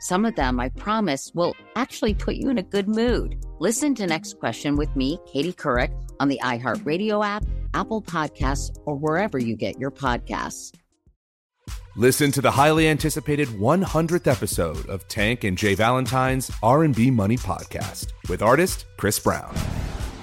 Some of them, I promise, will actually put you in a good mood. Listen to Next Question with me, Katie Couric, on the iHeartRadio app, Apple Podcasts, or wherever you get your podcasts. Listen to the highly anticipated 100th episode of Tank and Jay Valentine's R&B Money podcast with artist Chris Brown.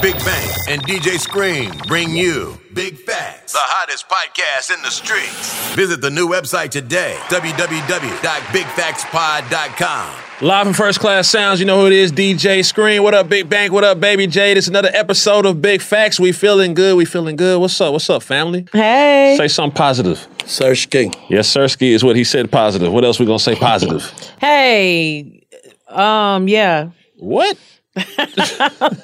Big Bank and DJ Scream bring you Big Facts, the hottest podcast in the streets. Visit the new website today, www.bigfactspod.com. Live from First Class Sounds, you know who it is, DJ Scream. What up, Big Bank? What up, Baby J? This is another episode of Big Facts. We feeling good. We feeling good. What's up? What's up, family? Hey. Say something positive. Sirski. Yes, Sirski is what he said positive. What else we gonna say positive? Hey. Um, yeah. What?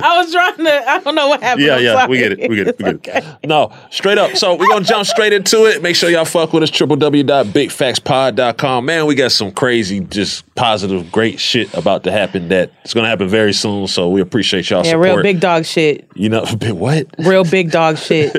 I was trying to I don't know what happened. Yeah, I'm yeah, sorry. we get it. We get it. We get Okay. it. No, straight up. So we're gonna jump straight into it. Make sure y'all fuck with us. www.bigfactspod.com. Man, we got some crazy, just positive, great shit about to happen that it's gonna happen very soon. So we appreciate y'all Yeah, support. real big dog shit. You know, what? Real big dog shit.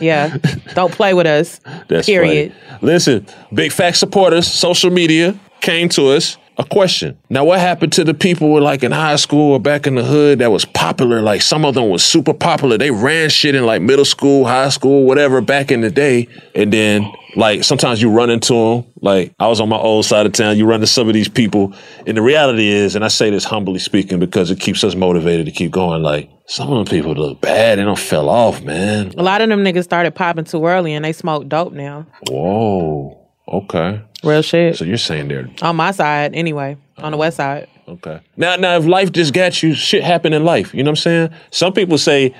Yeah. Don't play with us. That's period. funny. Listen, big fact supporters, social media came to us. A question. Now, what happened to the people who like in high school or back in the hood that was popular? Like some of them was super popular. They ran shit in like middle school, high school, whatever back in the day. And then like sometimes you run into them. Like I was on my old side of town. You run into some of these people. And the reality is, and I say this humbly speaking because it keeps us motivated to keep going. Like some of them people look bad. They don't fell off, man. A lot of them niggas started popping too early and they smoke dope now. Whoa. Okay. Real shit. So you're saying they're On my side, anyway. On the west side. okay. Now, now, if life just got you, shit happen in life. You know what I'm saying? Some people say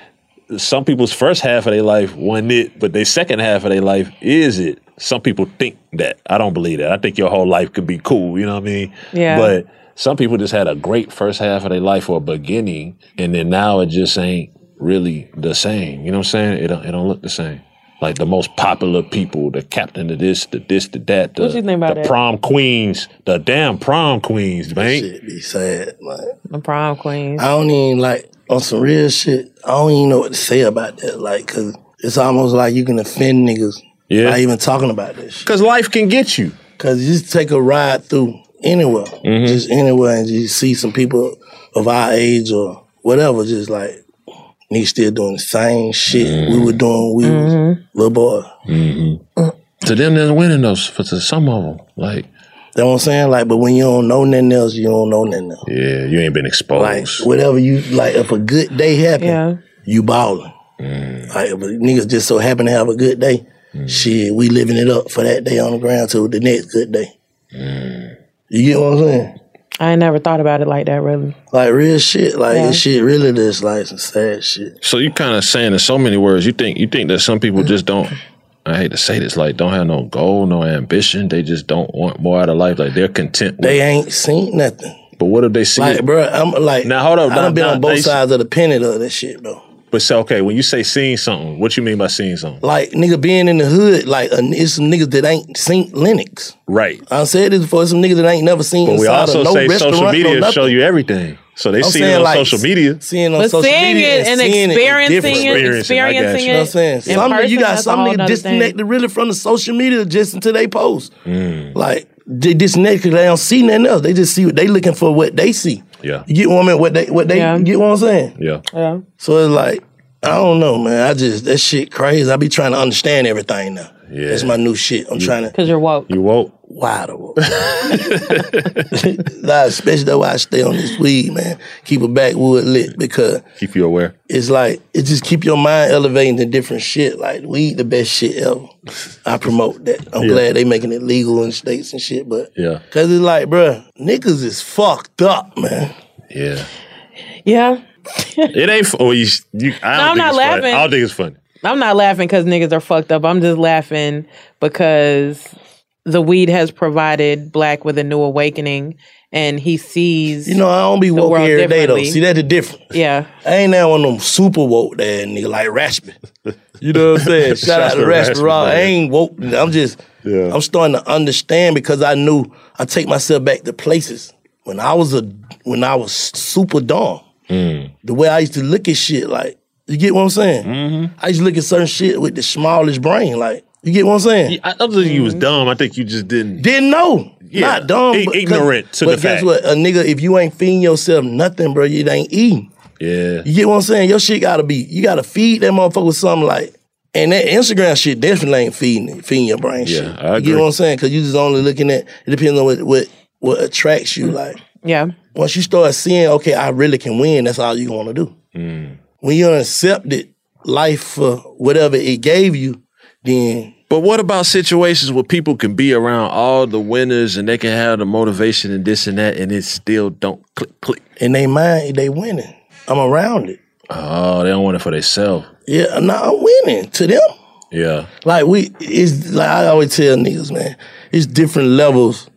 some people's first half of their life wasn't it, but their second half of their life is it. Some people think that. I don't believe that. I think your whole life could be cool. You know what I mean? Yeah. But some people just had a great first half of their life or beginning, and then now it just ain't really the same. You know what I'm saying? It don't, it don't look the same. Like the most popular people, the captain of this, the this, the that, the, What you think about the that? prom queens, the damn prom queens, man. Shit be sad, man. The prom queens. I don't even like on some real shit. I don't even know what to say about that. Like, cause it's almost like you can offend niggas. Yeah. Not even talking about this shit. Cause life can get you. Cause you just take a ride through anywhere, Mm-hmm. just anywhere, and you see some people of our age or whatever, just like niggas still doing the same shit we were mm-hmm. doing. when We was mm-hmm. little boy. Mm-hmm. Mm. To them, they're winning those for to some of them. Like, You know what I'm saying? Like, but when you don't know nothing else, you don't know nothing else. yeah, you ain't been Like exposed. whatever you like, if a good day happen, Yeah. you ballin'. Mm. Like if niggas just so happen to have a good day, mm. shit, we living it up for that day on the ground till the next good day. Mm. You get what I'm saying? I ain't never thought about it like that, really. Like real shit. Like Yeah. this shit really just like some sad shit. so you kind of saying in so many words, you think you think that some people just don't. I hate to say this, like don't have no goal, no ambition. They just don't want more out of life. Like they're content. With, They ain't seen nothing. but what if they see Like, it? bro, I'm like, Now, hold up, I now- done been now, on both they- sides of the penny of that shit, bro. But say, okay, when you say seeing something, what you mean by seeing something? Like nigga being in the hood, like uh, it's some niggas that ain't seen Lenox. Right. I said this before. Some niggas that ain't never seen But we inside also of no say restaurant, social media nothing. show you everything. So they I'm see it on like, social media. Seeing on But social seeing media it and seeing experiencing different. it, Experiencing, I experiencing you. You know what I'm saying? in Some person, you got some whole niggas disconnected thing. really from the social media just until they post. Mm. Like they disconnected because they don't see nothing else. They just see what they looking for what they see. Yeah. You get what I mean? What they what they Yeah. get what I'm saying? Yeah. Yeah. So it's like, I don't know, man. I just that shit crazy. I be trying to understand everything now. Yeah. That's my new shit. I'm trying to Because you're woke. You woke. wide awake. nah, especially that's why I stay on this weed, man. Keep a backwood lit because Keep you aware. it's like it just keep your mind elevating to different shit. Like weed, the best shit ever. I promote that. I'm Yeah. glad they making it legal in states and shit, but Yeah. cause it's like, bruh, niggas is fucked up, man. Yeah. Yeah. It ain't. fu- Oh, you. you I don't No, I'm not it's funny. laughing. I don't think it's funny. I'm not laughing because niggas are fucked up. I'm just laughing because the weed has provided Black with a new awakening and he sees. You know, I don't be The woke world every day though. See, that's the difference. Yeah. I ain't now one of them super woke that nigga like Rashby. You know what I'm saying? Shout out to Shout out to Rashby Raw. I ain't woke. I'm just, Yeah. I'm starting to understand because I knew I take myself back to places when I was a when I was super dumb. Mm. The way I used to look at shit, like you get what I'm saying? Mm-hmm. I used to look at certain shit with the smallest brain, like you get what I'm saying? I don't think you was dumb. I think you just didn't. Didn't know. Yeah. Not dumb. I- but- ignorant to but the guess fact. what? A nigga, if you ain't feeding yourself nothing, bro, you ain't eating. Yeah. You get what I'm saying? Your shit gotta be, you gotta feed that motherfucker with something like, and that Instagram shit definitely ain't feeding it, feeding your brain shit. I You agree. get what I'm saying? Cause you just only looking at, it depends on what, what, what attracts you. Like, Yeah. once you start seeing, okay, I really can win, that's all you wanna do. Mm. When you accepted life for whatever it gave you, then But what about situations where people can be around all the winners and they can have the motivation and this and that, and it still don't click click? in they mind, they winning. I'm around it. Oh, they don't want it for themselves. Yeah, no, I'm winning to them. Yeah. Like we, it's like I always tell niggas, man, it's different levels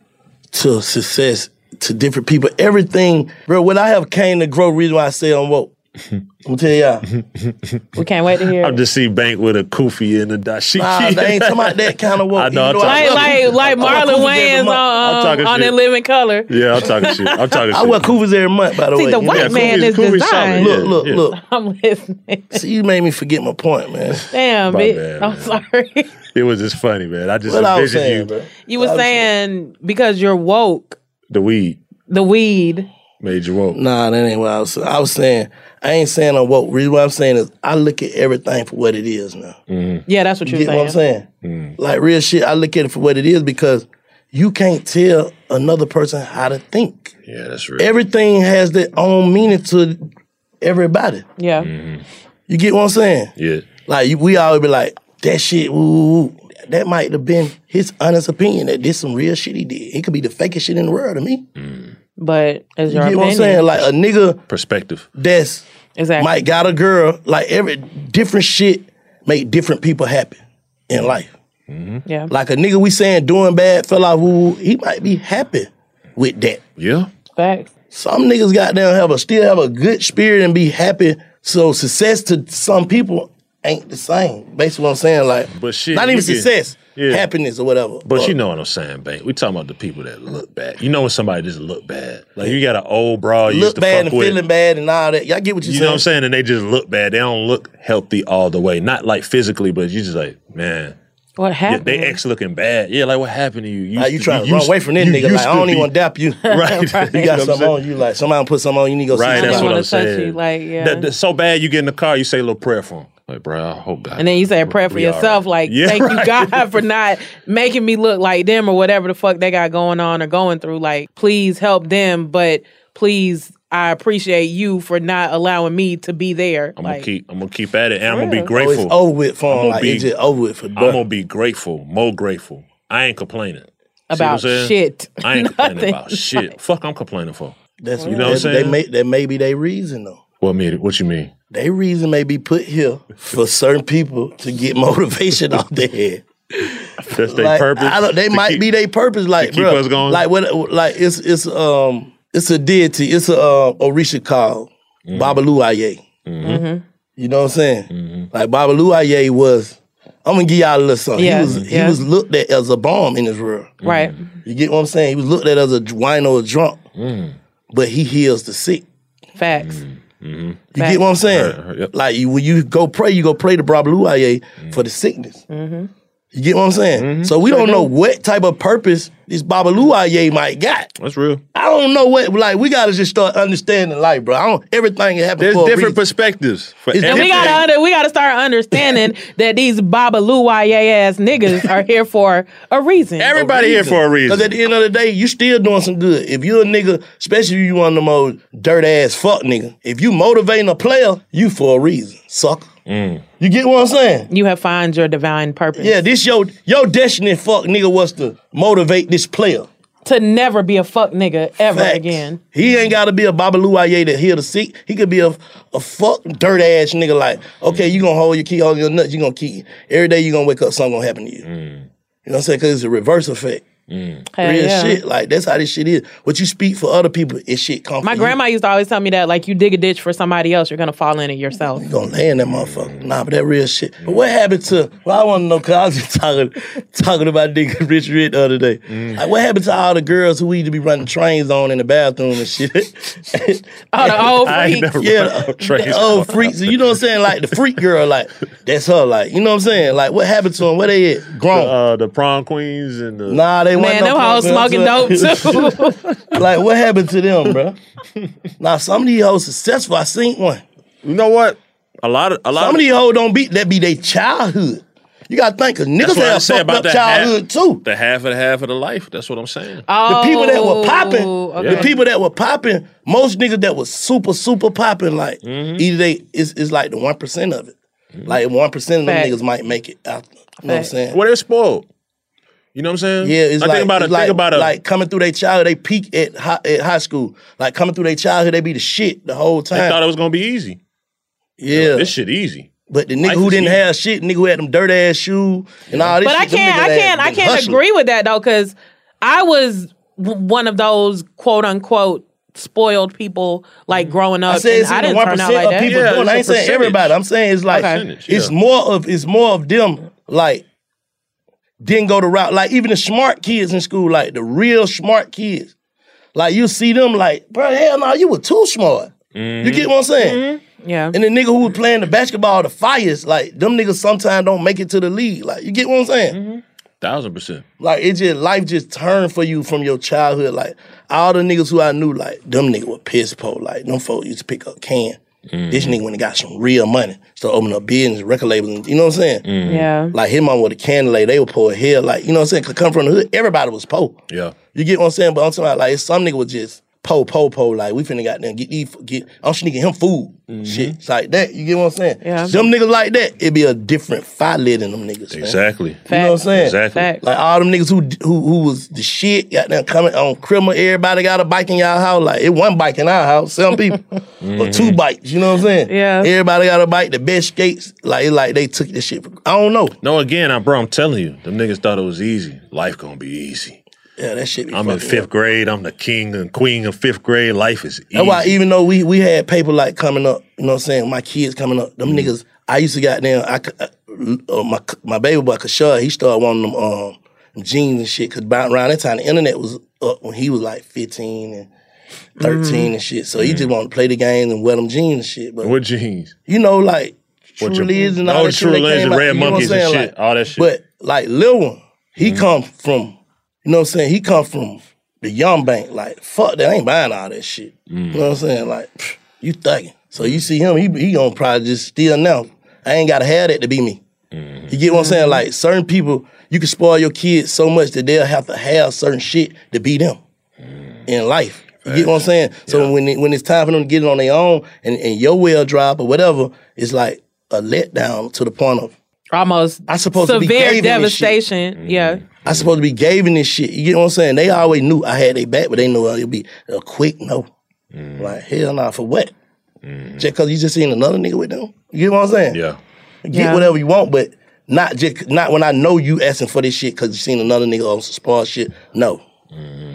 to success to different people. Everything, bro. What I have came to grow. Reason why I say I'm woke. I'm gonna tell y'all. We can't wait to hear. I'm just seeing Bank with a kufi and a dashiki. Nah, they ain't talking about that kind of woke. I know. I'm like talking, like like Marlon Wayans on, I'm on shit. In Living Color. yeah, I'm talking shit. I'm talking shit. I shit. wear Coopers every month. By the See, way, See, the white? Yeah, man Coopers- is Coopers designed. solid. Look, look, Yeah. look. I'm listening. See, you made me forget my point, man. Damn, My bitch. bad, I'm man. sorry. It was just funny, man. I just What envisioned saying, you, bro. You were I saying because you're woke, the weed the weed. made you woke. Nah, that ain't what I was. saying. I was saying. I ain't saying I'm woke. Reason what I'm saying is I look at everything for what it is now. Mm-hmm. Yeah, that's what You you're get what I'm saying. saying? Mm-hmm. Like real shit, I look at it for what it is because you can't tell another person how to think. Yeah, that's real. Everything has their own meaning to everybody. Yeah. Mm-hmm. You get what I'm saying? Yeah. Like we always be like, that shit, woo, woo. that might have been his honest opinion that this some real shit he did. It could be the fakest shit in the world to me. Mm. But as You your get what I'm saying? Like a nigga Perspective. that's exactly. might got a girl, like every different shit make different people happy in life. Mm-hmm. yeah. Like a nigga we saying doing bad, fell off, woo, woo, he might be happy with that. Yeah. Facts. Some niggas got down have a still have a good spirit and be happy. So success to some people ain't the same. Basically what I'm saying, like But shit, not you even can- success, Yeah. happiness or whatever. But you know what I'm saying, Bank. We talking about the people that look bad. You know when somebody just look bad. Like you got an old bra you used look to bad fuck and with. feeling bad and all that. Y'all get what you're You saying? know what I'm saying? And they just look bad. They don't look healthy all the way. Not like physically, but you just like, man. What Yeah, happened? they ex looking bad. Yeah, like what happened to you? You Like you trying to you run away from this you nigga. Like I to don't even be- want to dap you. Right. you know what I'm got something on you. Like somebody put something on you. You need to go Right, see that's what I'm saying. you, like, yeah. That- that's so bad you get in the car, you say a little prayer for him. Like, bro, I hope God. And then you say a prayer for yourself, right. like, Yeah, thank right. you, God, for not making me look like them or whatever the fuck they got going on or going through. Like, please help them, but please, I appreciate you for not allowing me to be there. I'm like, gonna keep. I'm gonna keep at it, and I'm gonna be real. Oh, grateful. it's over with for I'm gonna Like be- it's just over with for I'm gonna be grateful, more grateful. I ain't complaining. See what I'm about shit. I ain't complaining about shit. Fuck, I'm complaining for. That's You know what I'm saying? They may, that may be their reason though. What mean? What you mean? They reason may be put here for certain people to get motivation off their head. That's their like, purpose. I don't, they might keep- be their purpose. Like, keep bruh, us going? Like what? Like it's it's um it's a deity. It's a uh, Orisha called Mm-hmm. Babalu Aye. Mm-hmm. You know what I'm saying? Mm-hmm. Like Babalu Aye was. I'm gonna give y'all a little something. Yeah, he was yeah. he was looked at as a bomb in this world. Right. You get what I'm saying? He was looked at as a wine or a drunk, Mm. but he heals the sick. Facts. You get what I'm saying? Like you, when you go pray, you go pray to Babalu Aye for the sickness. Mm-hmm. You get what I'm saying? Mm-hmm. So we Sure don't do. know what type of purpose this Babalu Aye might got. That's real. I don't know what. Like we gotta just start understanding life, bro. I don't. Everything happen There's for different reason. perspectives for It's And we gotta under, we gotta start understanding that these Babalu ass niggas are here for a reason. Everybody here for a reason. Because at the end of the day, you still doing some good. If you're a nigga, especially if you one of them old dirt ass fuck nigga, if you motivating a player, you for a reason, sucker. Mm. You get what I'm saying? You have found your divine purpose. Yeah, this your your destiny fuck nigga was to motivate this player. To never be a fuck nigga ever Facts. again. He ain't gotta be a Babalu Aye to heal the sick. He could be a, a fuck dirt ass nigga like, okay, you gonna hold your key, hold your nuts, you gonna keep every day you gonna wake up, something gonna happen to you. You know what I'm saying? Cause it's a reverse effect. Hell Real yeah. shit. Like that's how this shit is. What you speak for other people, it shit come My for grandma used to always tell me that, like, you dig a ditch for somebody else, you're gonna fall in it yourself. you. You gonna lay in that motherfucker. Nah, but that real shit. But what happened to well, I wanna know cause I was just talking talking about nigga Rich Rich the other day. Like what happened to all the girls who we used to be running trains on in the bathroom and shit? Oh, the old I ain't never Yeah, run no trains the old freaks. You know what I'm saying? Like the freak girl, like that's her. Like you know what I'm saying? Like what happened to them? Where they at? Grown? Uh, the prom queens and the nah, they Man, wasn't them no hoes smoking dope too. like what happened to them, bro? now some of these hoes successful. I seen one. You know what? A lot of a lot Some of of these hoes don't beat that be their childhood. You gotta think, cause niggas That's what I have say fucked about up childhood half, too. The half of the half of the life. That's what I'm saying. The people that were popping, Oh, the people that were popping, most niggas that was super, super popping, like Mm-hmm. either they it's, it's like the one percent of it. Like one percent of them Fact. niggas might make it out. You know what I'm saying? Well, they're spoiled. You know what I'm saying? Yeah, it's I like, think about it's it. like, think about it. like coming through their childhood, they peak at high, at high school. Like coming through their childhood, they be the shit the whole they time. thought it was gonna be easy. yeah, This shit easy. but the nigga life who is didn't easy. have shit, nigga who had them dirt ass shoes and all this But I shit, them can't, I can't, I can't hustling. agree with that though, because I was w- one of those quote unquote spoiled people, like mm-hmm. growing up. I said and it's I didn't one turn out like of that. people Yeah, doing. it. I ain't saying everybody. I'm saying it's like Percentage, it's yeah. more of it's more of them like didn't go the route like even the smart kids in school, like the real smart kids. Like you see them like, bro, hell no, you were too smart. You get what I'm saying? Mm-hmm. Mm-hmm. Yeah. And the nigga who was playing the basketball, the fires, like them niggas sometimes don't make it to the league. Like you get what I'm saying? Mm-hmm. Thousand percent. Like it just life just turned for you from your childhood. Like all the niggas who I knew, like them niggas were piss poor. Like them folks used to pick up can. This mm-hmm. nigga when he got some real money, started opening up business, record labels, you know what I'm saying? Mm-hmm. Yeah. Like his mom with a candle they were poor as hell. Like, you know what I'm saying? Cause come from the hood, everybody was poor. Yeah. You get what I'm saying? But I'm talking about like some nigga was just po po po. Like we finna got them get these get. I'm just nigga him food. Mm-hmm. Shit, it's like that. You get what I'm saying? Yeah. Them niggas like that, it'd be a different fire lit in them niggas. man. Exactly. You know what I'm saying? Exactly. Facts. Like all them niggas who who who was the shit, got them coming on criminal. Everybody got a bike in y'all house. Like it one bike in our house, some people or two mm-hmm. bikes. You know what I'm saying? Yeah. Everybody got a bike. The best skates. Like it like they took this shit. For, I don't know. No, again, I, bro, I'm telling you, them niggas thought it was easy. Life gonna be easy. Yeah, that shit. Be I'm in fifth up. grade. I'm the king and queen of fifth grade. Life is easy. That's why even though we we had people like coming up, you know what I'm saying, my kids coming up, them mm. niggas, I used to got them, I, could- uh, uh, my my baby boy Kashad, he started wanting them um jeans and shit, cause by, around that time the internet was up when he was like 15 and 13 mm. and shit. So he mm. just wanted to play the game and wear them jeans and shit. But What jeans? you know, like What True your- Religion and Oh, all the that True shit that Religion, came out, Red you know Monkeys and shit, Like, all that shit. But like Lil one, he come from, you know what I'm saying? He come from the young bank. Like fuck that, I ain't buying all that shit. You mm. know what I'm saying? Like pff, you thugging. So you see him, he he gonna probably just steal now. I ain't gotta have that to be me. Mm-hmm. You get what I'm saying? Mm-hmm. Like certain people, you can spoil your kids so much that they'll have to have certain shit to be them mm. in life. You get what I'm saying? So when it, when it's time for them to get it on their own and, and your well drop or whatever, it's like a letdown to the point of Almost I supposed to be severe gaving this shit. devastation. Yeah. Mm-hmm. I supposed to be gaving this shit. You get what I'm saying? They always knew I had their back, but they knew it'd be a quick no. Mm. Like hell nah, for what? Mm-hmm. Just cause you just seen another nigga with them. You get what I'm saying? Yeah. Get Yeah. whatever you want, but not just not when I know you asking for this shit cause you seen another nigga on some spoil shit. No. Mm-hmm.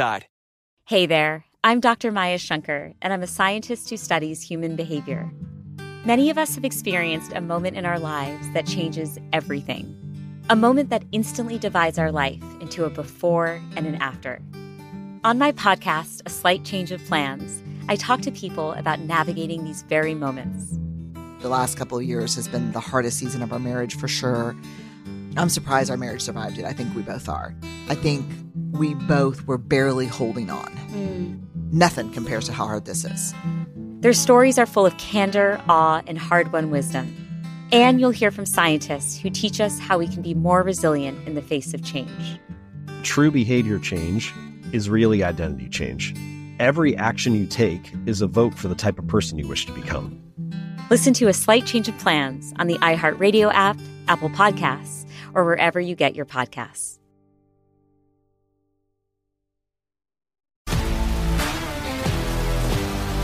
Hey there, I'm Dr. Maya Shankar, and I'm a scientist who studies human behavior. Many of us have experienced a moment in our lives that changes everything. A moment that instantly divides our life into a before and an after. On my podcast, A Slight Change of Plans, I talk to people about navigating these very moments. The last couple of years has been the hardest season of our marriage for sure. I'm surprised our marriage survived it. I think we both are. I think we both were barely holding on. Mm. Nothing compares to how hard this is. Their stories are full of candor, awe, and hard won wisdom. And you'll hear from scientists who teach us how we can be more resilient in the face of change. True behavior change is really identity change. Every action you take is a vote for the type of person you wish to become. Listen to A Slight Change of Plans on the iHeartRadio app, Apple Podcasts, or wherever you get your podcasts.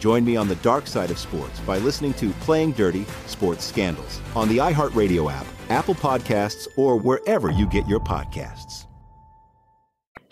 Join me on the dark side of sports by listening to Playing Dirty Sports Scandals on the iHeartRadio app, Apple Podcasts, or wherever you get your podcasts.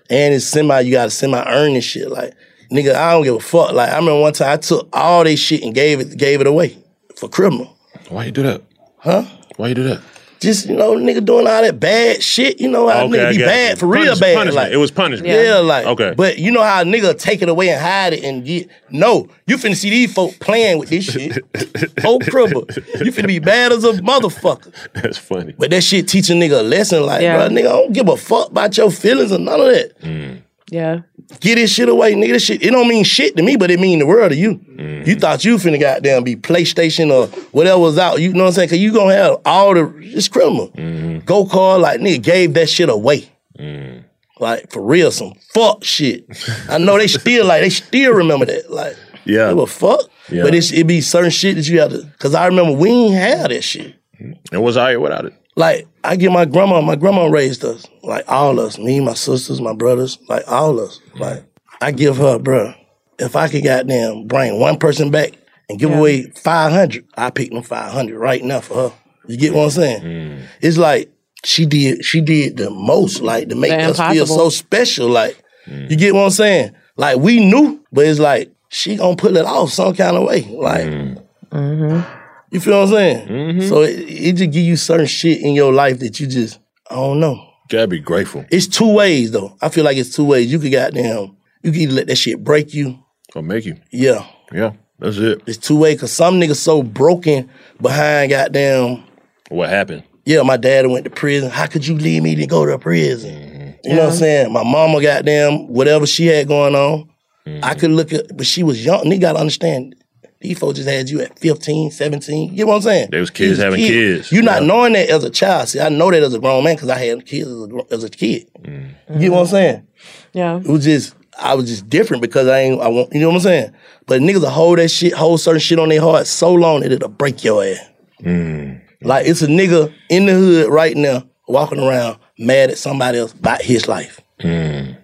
And it's semi, you gotta semi earn this shit. Like, nigga, I don't give a fuck. Like, I remember one time I took all this shit and gave it gave it away for criminal. Why you do that? Huh? Why you do that? Just, you know, nigga doing all that bad shit. You know how Okay, nigga be bad you. for real bad. punishment. Like, It was punishment. Yeah, Yeah. like Okay. But you know how a nigga take it away and hide it and get no, you finna see these folk playing with this shit. Whole cribble. You finna be bad as a motherfucker. That's funny. But that shit teach a nigga a lesson like, Yeah. bro, nigga, I don't give a fuck about your feelings or none of that. Mm. Yeah. Get this shit away, nigga. This shit, it don't mean shit to me, but it mean the world to you. Mm. You thought you finna goddamn be PlayStation or whatever was out. You know what I'm saying? Cause you gonna have all the it's criminal. Mm-hmm. Go kart, like nigga gave that shit away. Mm. Like for real, some fuck shit. I know they still like they still remember that. Like Yeah. a fuck. Yeah. But it's it be certain shit that you have to. Cause I remember we ain't have that shit. It was I without it. Like I get my grandma, my grandma raised us, like all us, me, my sisters, my brothers, like all us. Like I give her, bruh, if I could goddamn bring one person back and give away five hundred, I pick them five hundred right now for her. You get what I'm saying? Mm. It's like she did, she did the most, like to make The us feel so special. Like mm. you get what I'm saying? Like we knew, but it's like she gonna pull it off some kind of way. Like mm. mm-hmm. You feel what I'm saying? Mm-hmm. So it, it just give you certain shit in your life that you just I don't know. Gotta be grateful. It's two ways though. I feel like it's two ways. You could goddamn you can either let that shit break you. Or make you. Yeah. Yeah. That's it. It's two ways cause some niggas so broken behind goddamn What happened? yeah, my dad went to prison. How could you leave me to go to prison? Mm-hmm. You know what I'm saying? My mama goddamn whatever she had going on. Mm-hmm. I could look at but she was young. Nigga gotta understand. These folks just had you at 15, 17. You get what I'm saying? They was kids These having kids. You not knowing that as a child. See, I know that as a grown man because I had kids as a, as a kid. You get what I'm saying? Yeah. It was just I was just different because I ain't I want you know what I'm saying? But niggas will hold that shit, hold certain shit on their heart so long that it'll break your ass. Mm. Like it's a nigga in the hood right now walking around mad at somebody else about his life. Mm.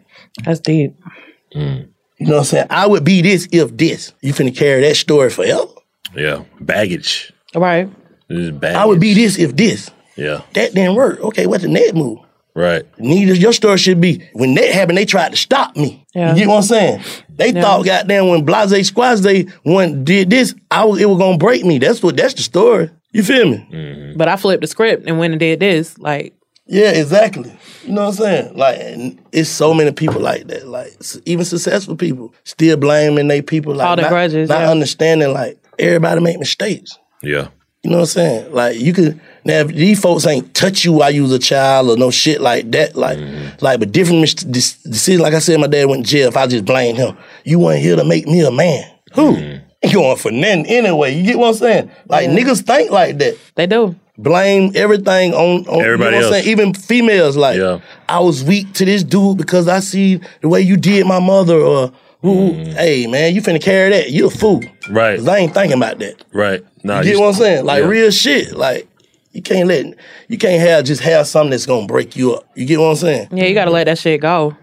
That's deep. Mm. You know what I'm saying? I would be this if this. You finna carry that story forever. Yeah. Baggage. Right. This is baggage. I would be this if this. Yeah. That didn't work. Okay, what's the next move? Right. Neither your story should be when that happened, they tried to stop me. Yeah. You get what I'm saying? They Yeah. thought goddamn when Blase Squads one did this, I was, it was gonna break me. That's what that's the story. You feel me? Mm-hmm. But I flipped the script and went and did this. Like, Yeah, exactly. You know what I'm saying? Like, it's so many people like that. Like, even successful people still blaming they people. Like, Holding not, grudges, not yeah. understanding. Like, everybody make mistakes. Yeah. You know what I'm saying? Like you could now if these folks ain't touch you while you was a child or no shit like that. Like mm-hmm. like but different mis- decisions. Like I said, my dad went to jail. If I just blame him, you weren't here to make me a man. Who? Mm-hmm. You ain't going for nothing anyway. You get what I'm saying? Like niggas think like that. They do. Blame everything on, on Everybody you know what I'm else. saying? Even females like I was weak to this dude because I see the way you did my mother or who hey man, you finna carry that. You a fool. Right. 'Cause I ain't thinking about that. Right. Nah, you get what I'm saying? Like yeah. real shit. Like you can't let you can't have just have something that's gonna break you up. You get what I'm saying? Yeah, you gotta let that shit go.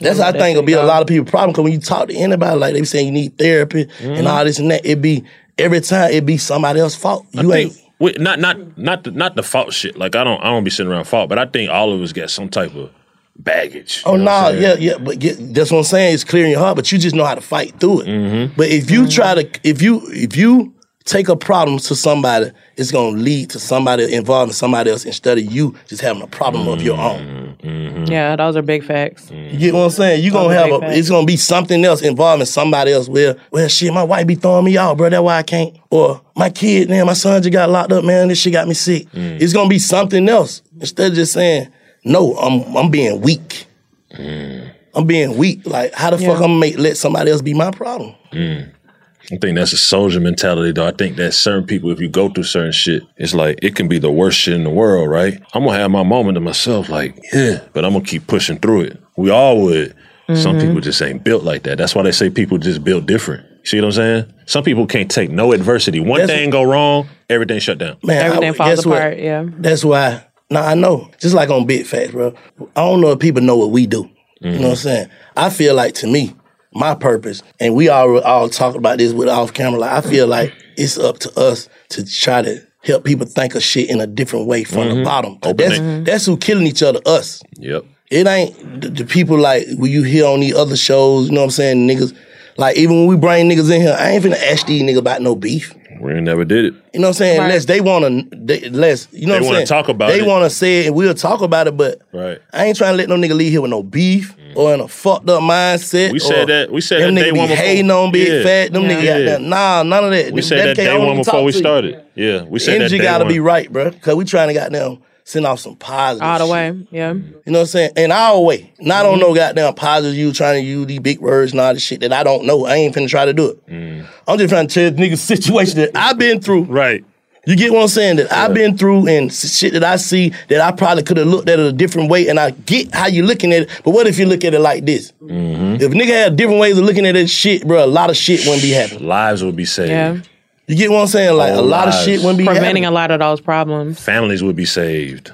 That's how I that think will shit be a lot of people's problem because when you talk to anybody, like they be saying you need therapy Mhm. and all this and that, it be every time it be somebody else's fault. You I ain't think we, not not not the, not the fault shit. Like I don't I don't be sitting around fault, but I think all of us get some type of baggage. Oh no, I'm yeah, yeah, but that's what I'm saying. It's clearing your heart, but you just know how to fight through it. Mm-hmm. But if you try to, if you if you take a problem to somebody, it's gonna lead to somebody involving somebody else instead of you just having a problem of your own. Mm-hmm. Yeah, those are big facts. You get what I'm saying? You're gonna have a, facts. it's gonna be something else involving somebody else. Where, well, shit, my wife be throwing me out, bro. That's why I can't. Or my kid, man, my son just got locked up, man. This shit got me sick. Mm. It's gonna be something else instead of just saying, no, I'm I'm being weak. Mm. I'm being weak. Like, how the fuck I'm gonna let somebody else be my problem? Mm. I think that's a soldier mentality, though. I think that certain people, if you go through certain shit, it's like it can be the worst shit in the world, right? I'm gonna have my moment to myself, like, yeah, but I'm gonna keep pushing through it. We all would. Some Mhm. people just ain't built like that. That's why they say people just built different. See what I'm saying? Some people can't take no adversity. One That's- thing go wrong, everything shut down. Man, Everything I, falls guess what? apart, yeah. That's why. Nah, I know. Just like on Big Facts, bro. I don't know if people know what we do. You know what I'm saying? I feel like to me, my purpose, and we all all talk about this with off camera. Like I feel like it's up to us to try to help people think of shit in a different way from the Mhm. bottom. 'Cause Open That's it. that's who killing each other. Us. Yep. It ain't the, the people like when you hear on these other shows. You know what I'm saying? Niggas. Like even when we bring niggas in here, I ain't finna ask these niggas about no beef. We never did it. You know what I'm saying? Unless they want to, they, less you know They what I'm wanna saying. talk about they it. want to say it, and we'll talk about it. But Right. I ain't trying to let no nigga leave here with no beef or in a fucked up mindset. We said that- we said them that niggas day be one before. hating on big Yeah. fat. Them Yeah. niggas got Yeah. that. Nah, none of that. We said that can't- day one before we started. Yeah, we said Energy that day gotta be right, bro. Cause we trying to goddamn send off some positive. All the shit. way, yeah. You know what I'm saying? In our way. Not on mm-hmm. no goddamn positive you trying to use these big words and all this shit that I don't know. I ain't finna try to do it. Mm. I'm just trying to tell niggas situation that I've been through. Right. You get what I'm saying? That I've been through and shit that I see that I probably could have looked at it a different way. And I get how you looking at it. But what if you look at it like this? Mm-hmm. If nigga had different ways of looking at that shit, bro, a lot of shit wouldn't be happening. Lives would be saved. Yeah. You get what I'm saying? Like a Whole lot of shit wouldn't be Preventing happening. a lot of those problems. Families would be saved.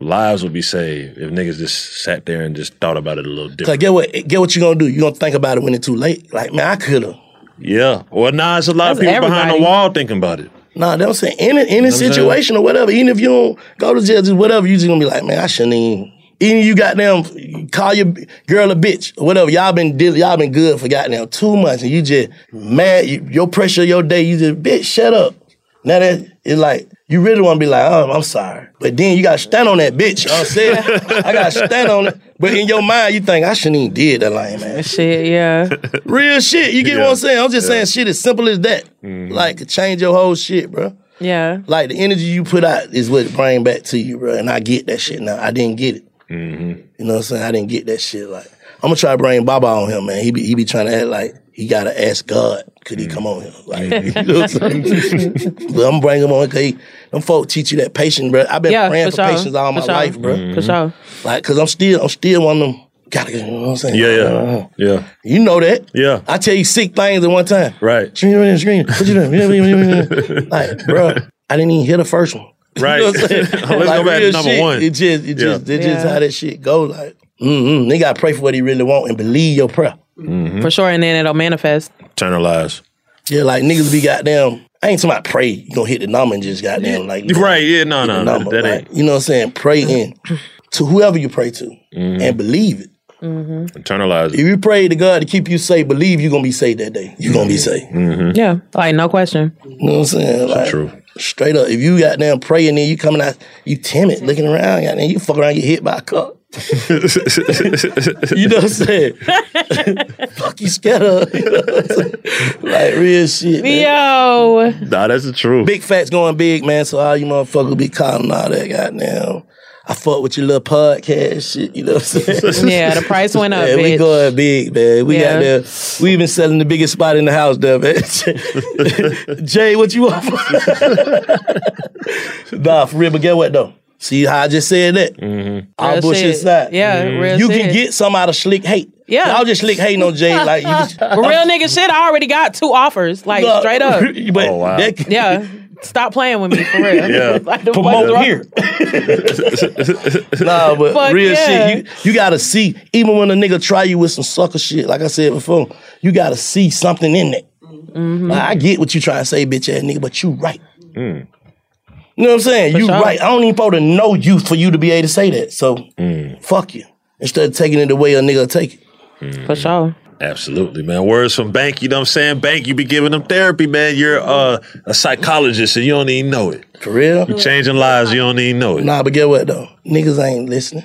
Lives would be saved if niggas just sat there and just thought about it a little Cause different. get what get what you gonna do? You gonna think about it when it's too late. Like man, I could have. Yeah. Well, now it's a lot of That's people behind the wall thinking about it. Nah, they don't say any any You know what I'm saying? situation or whatever. Even if you don't go to jail, just whatever, you just gonna be like, man, I shouldn't even. Even you goddamn call your girl a bitch or whatever. Y'all been y'all been good for goddamn two months, and you just mad. You, your pressure, your day, you just bitch, shut up. Now that it's like you really want to be like, oh, I'm sorry, but then you gotta stand on that bitch. You know what I'm saying? I gotta stand on it. But in your mind, you think I shouldn't even did that line, man. Shit, yeah. Real shit. You get what I'm saying? I'm just Yeah. saying shit as simple as that. Like change your whole shit, bro. Yeah. Like the energy you put out is what bring back to you, bro. And I get that shit now. I didn't get it. Mm-hmm. You know what I'm saying? I didn't get that shit. Like I'm gonna try to bring Baba on him, man. He be he be trying to act like he gotta ask God, could he come on here? Like you know what I'm saying? but I'm bringing him on because them folk teach you that patience, bro. I've been Yeah, praying for for, sure. patience all For my sure. life, bro. Mm-hmm. For sure. Like, cause I'm still I'm still one of them. Gotta get, you know what I'm saying? Yeah, yeah, yeah, You know that. yeah. I tell you sick things at one time. Right. Scream, scream, scream. What you doing? like, bro, I didn't even hear the first one. Right. You know what I'm saying? Let's go back to number shit, one. It just, it Yeah. just, it just Yeah. how that shit go. Like, mm-hmm. They gotta pray for what he really want and believe your prayer. Mm-hmm. For sure, and then it'll manifest. Turn our lives. Yeah, like niggas be goddamn. I ain't somebody pray. You gonna hit the number and just goddamn like Right, yeah, no, no, no, number, that like, ain't. You know what I'm saying? Pray in to whoever you pray to Mm-hmm. and believe it. Internalize It. If you pray to God to keep you safe, believe you're gonna be saved that day. You're gonna be saved. Mm-hmm. Yeah, like no question. You know what I'm saying? Like, true. Straight up, if you got damn praying then you coming out, you timid, looking around, goddamn, you fuck around, you get hit by a car. you know what I'm saying? Fuck you scared of. You know what I'm saying? Like real shit. Man. Yo. Nah, that's the truth. Big facts going big, man. So all you motherfuckers be calling all that goddamn. I fuck with your little podcast shit, you know what I'm saying? Yeah, the price went up, Yeah, we going big, man. We Yeah. got there. We even selling the biggest spot in the house there, man. Jay, what you want? nah, for real, but get what though? See how I just said that? Mm-hmm. All Real bullshit shit. aside. Yeah, real You shit. can get some out of slick hate. Yeah. Y'all just slick hating on Jay like you just, real nigga shit, I already got two offers, like No, straight up. but Oh, wow. that- Yeah. Stop playing with me for real. Yeah. like the promote fuck's wrong- here. nah, but Fuck real yeah. shit, you you gotta see. Even when a nigga try you with some sucker shit, like I said before, you gotta see something in that. Mm-hmm. Like, I get what you trying to say, bitch ass nigga, but you right. Mm. You know what I'm saying? For you sure. right. I don't even supposed to know you for you to be able to say that. So Mm. fuck you. Instead of taking it the way a nigga take it. For sure. Absolutely, man. Words from Bank, you know what I'm saying? Bank, you be giving them therapy, man. You're uh, a psychologist and you don't even know it. For real? You're changing lives, you don't even know it. Nah, but get what though? Niggas ain't listening.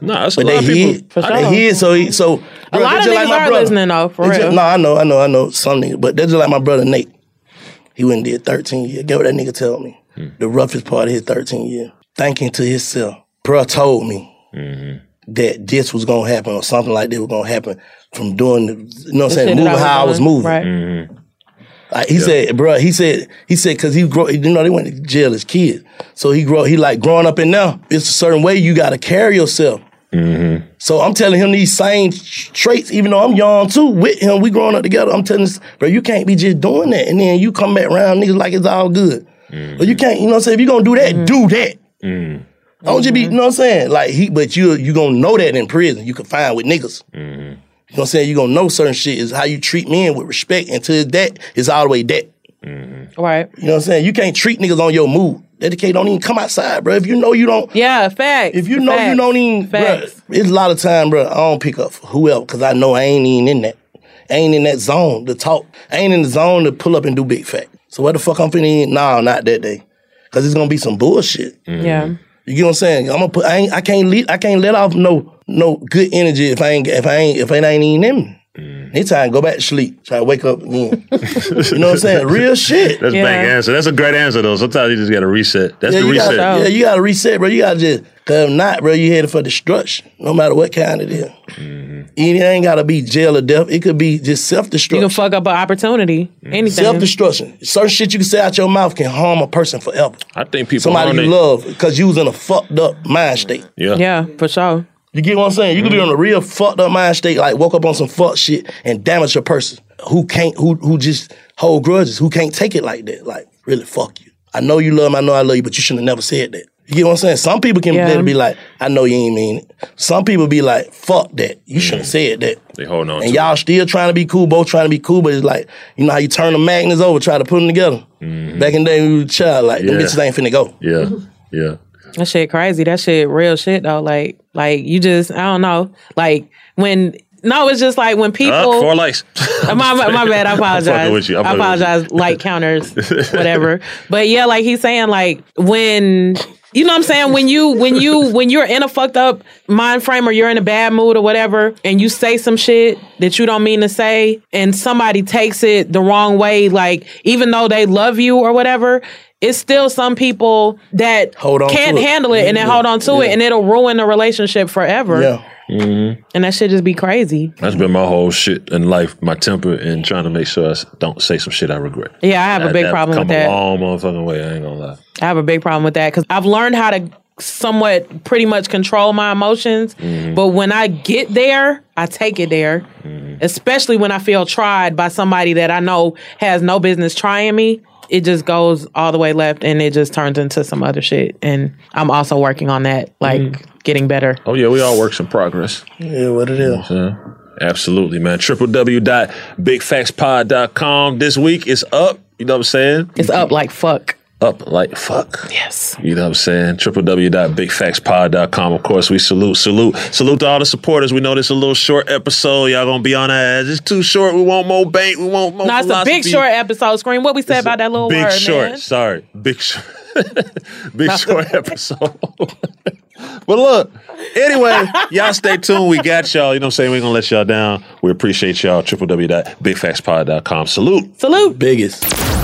Nah, that's a lot they of hear, people. For they sure. hear, so he, so A bro, lot of just niggas my are brother. listening though, for They real. just- no, I know, I know, I know some niggas, but that's just like my brother Nate. He went and did 13 years. Get what that nigga tell me? Mm-hmm. The roughest part of his 13 years. Thinking to himself, bruh told me mm-hmm. that this was gonna happen or something like this was gonna happen from doing the, you know what I'm saying, shit moving I was how I was moving. Right. Like he said, bruh, he said, he said, cause he grow, you know, they went to jail as kids. So he grow, he like growing up in now, it's a certain way you gotta carry yourself. Mm-hmm. So I'm telling him these same traits, even though I'm young too, with him, we growing up together. I'm telling this, bro, you can't be just doing that. And then you come back around niggas like it's all good. Mm-hmm. But you can't, you know what I'm saying? If you're gonna do that, mm-hmm. do that. Mm-hmm. Don't just be, you know what I'm saying? Like he, but you you gonna know that in prison. You can find with niggas. You know what I'm saying? You gonna know certain shit is how you treat men with respect. Until that is all the way that. Right. You know what I'm saying? You can't treat niggas on your mood. That kid don't even come outside, bro. If you know you don't, Yeah, facts. if you know you don't even, bro, it's a lot of time, bro. I don't pick up for whoever because I know I ain't even in that. I ain't in that zone to talk. I ain't in the zone to pull up and do big fact. So what the fuck I'm finna? Nah, not that day, because it's gonna be some bullshit. Mm-hmm. Yeah. You get what I'm saying? I'm gonna put. I ain't. I can't lead. I can't let off no no good energy if I ain't. If I ain't. If it ain't even in me. Mm. Anytime, go back to sleep. Try to wake up again. you know what I'm saying? Real shit. That's a bank answer. That's a great answer though. Sometimes you just gotta reset. That's yeah, the reset. Gotta, yeah, you gotta reset, bro. You gotta just, cause if not, bro, you headed for destruction, no matter what kind it is. It ain't gotta be jail or death. It could be just self destruction. You can fuck up an opportunity. Anything. Self destruction. Certain shit you can say out your mouth can harm a person forever. I think people Somebody you they- love because you was in a fucked up mind state. Yeah. Yeah, for sure. You get what I'm saying? You could be Mm-hmm. on a real fucked up mind state, like woke up on some fuck shit and damage a person who can't, who who just hold grudges, who can't take it like that. Like, really, fuck you. I know you love me, I know I love you, but you shouldn't have never said that. You get what I'm saying? Some people can Yeah. be like, I know you ain't mean it. Some people be like, fuck that. You shouldn't have said that. They hold on And to y'all still trying to be cool, both trying to be cool, but it's like, you know how you turn the magnets over, try to put them together. Back in the day when we were a child, like, them Mm-hmm. Bitches ain't finna go. Yeah. Yeah. That shit crazy. That shit real shit though. Like, like you just I don't know. Like when no, it's just like when people. Uh, four likes. my, my, my bad. I I'm apologize. with you. I'm I fucking with you. apologize. Light counters, whatever. But yeah, like he's saying, like when you know what I'm saying when you when you when you're in a fucked up mind frame or you're in a bad mood or whatever, and you say some shit that you don't mean to say, and somebody takes it the wrong way, like even though they love you or whatever. It's still some people that Hold on can't to it. handle it and then Yeah. hold on to it and it'll ruin the relationship forever. Yeah. Mm-hmm. And that shit just be crazy. That's been my whole shit in life, my temper, and trying to make sure I don't say some shit I regret. Yeah, I have a big problem come with that. a long motherfucking way. I ain't gonna lie. I have a big problem with that because I've learned how to somewhat pretty much control my emotions. Mm-hmm. But when I get there, I take it there. Especially when I feel tried by somebody that I know has no business trying me. It just goes all the way left and it just turns into some other shit. And I'm also working on that, like Mm-hmm. getting better. Oh yeah, we all works in progress. Yeah, what it is. Yeah. Absolutely, man. www.bigfactspod.com. This week is up. You know what I'm saying? It's up like fuck. Up like fuck. Yes. You know what I'm saying? www.bigfactspod.com. Of course, we salute, salute, salute to all the supporters. We know this is a little short episode. Y'all gonna be on our ass. It's too short. We want more bank. We want more No, it's a big short episode. Scream what we said about that little Big word, short. man. Sorry. Big short. big short episode. But look, anyway, y'all stay tuned. We got y'all. You know what I'm saying? We ain't gonna let y'all down. We appreciate y'all. www.bigfactspod.com. Salute. Salute. Biggest.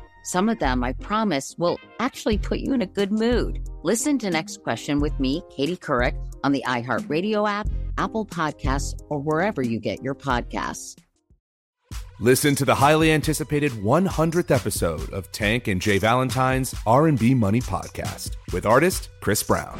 Some of them, I promise, will actually put you in a good mood. Listen to Next Question with me, Katie Couric, on the iHeartRadio app, Apple Podcasts, or wherever you get your podcasts. Listen to the highly anticipated 100th episode of Tank and J. Valentine's R&B Money podcast with artist Chris Brown.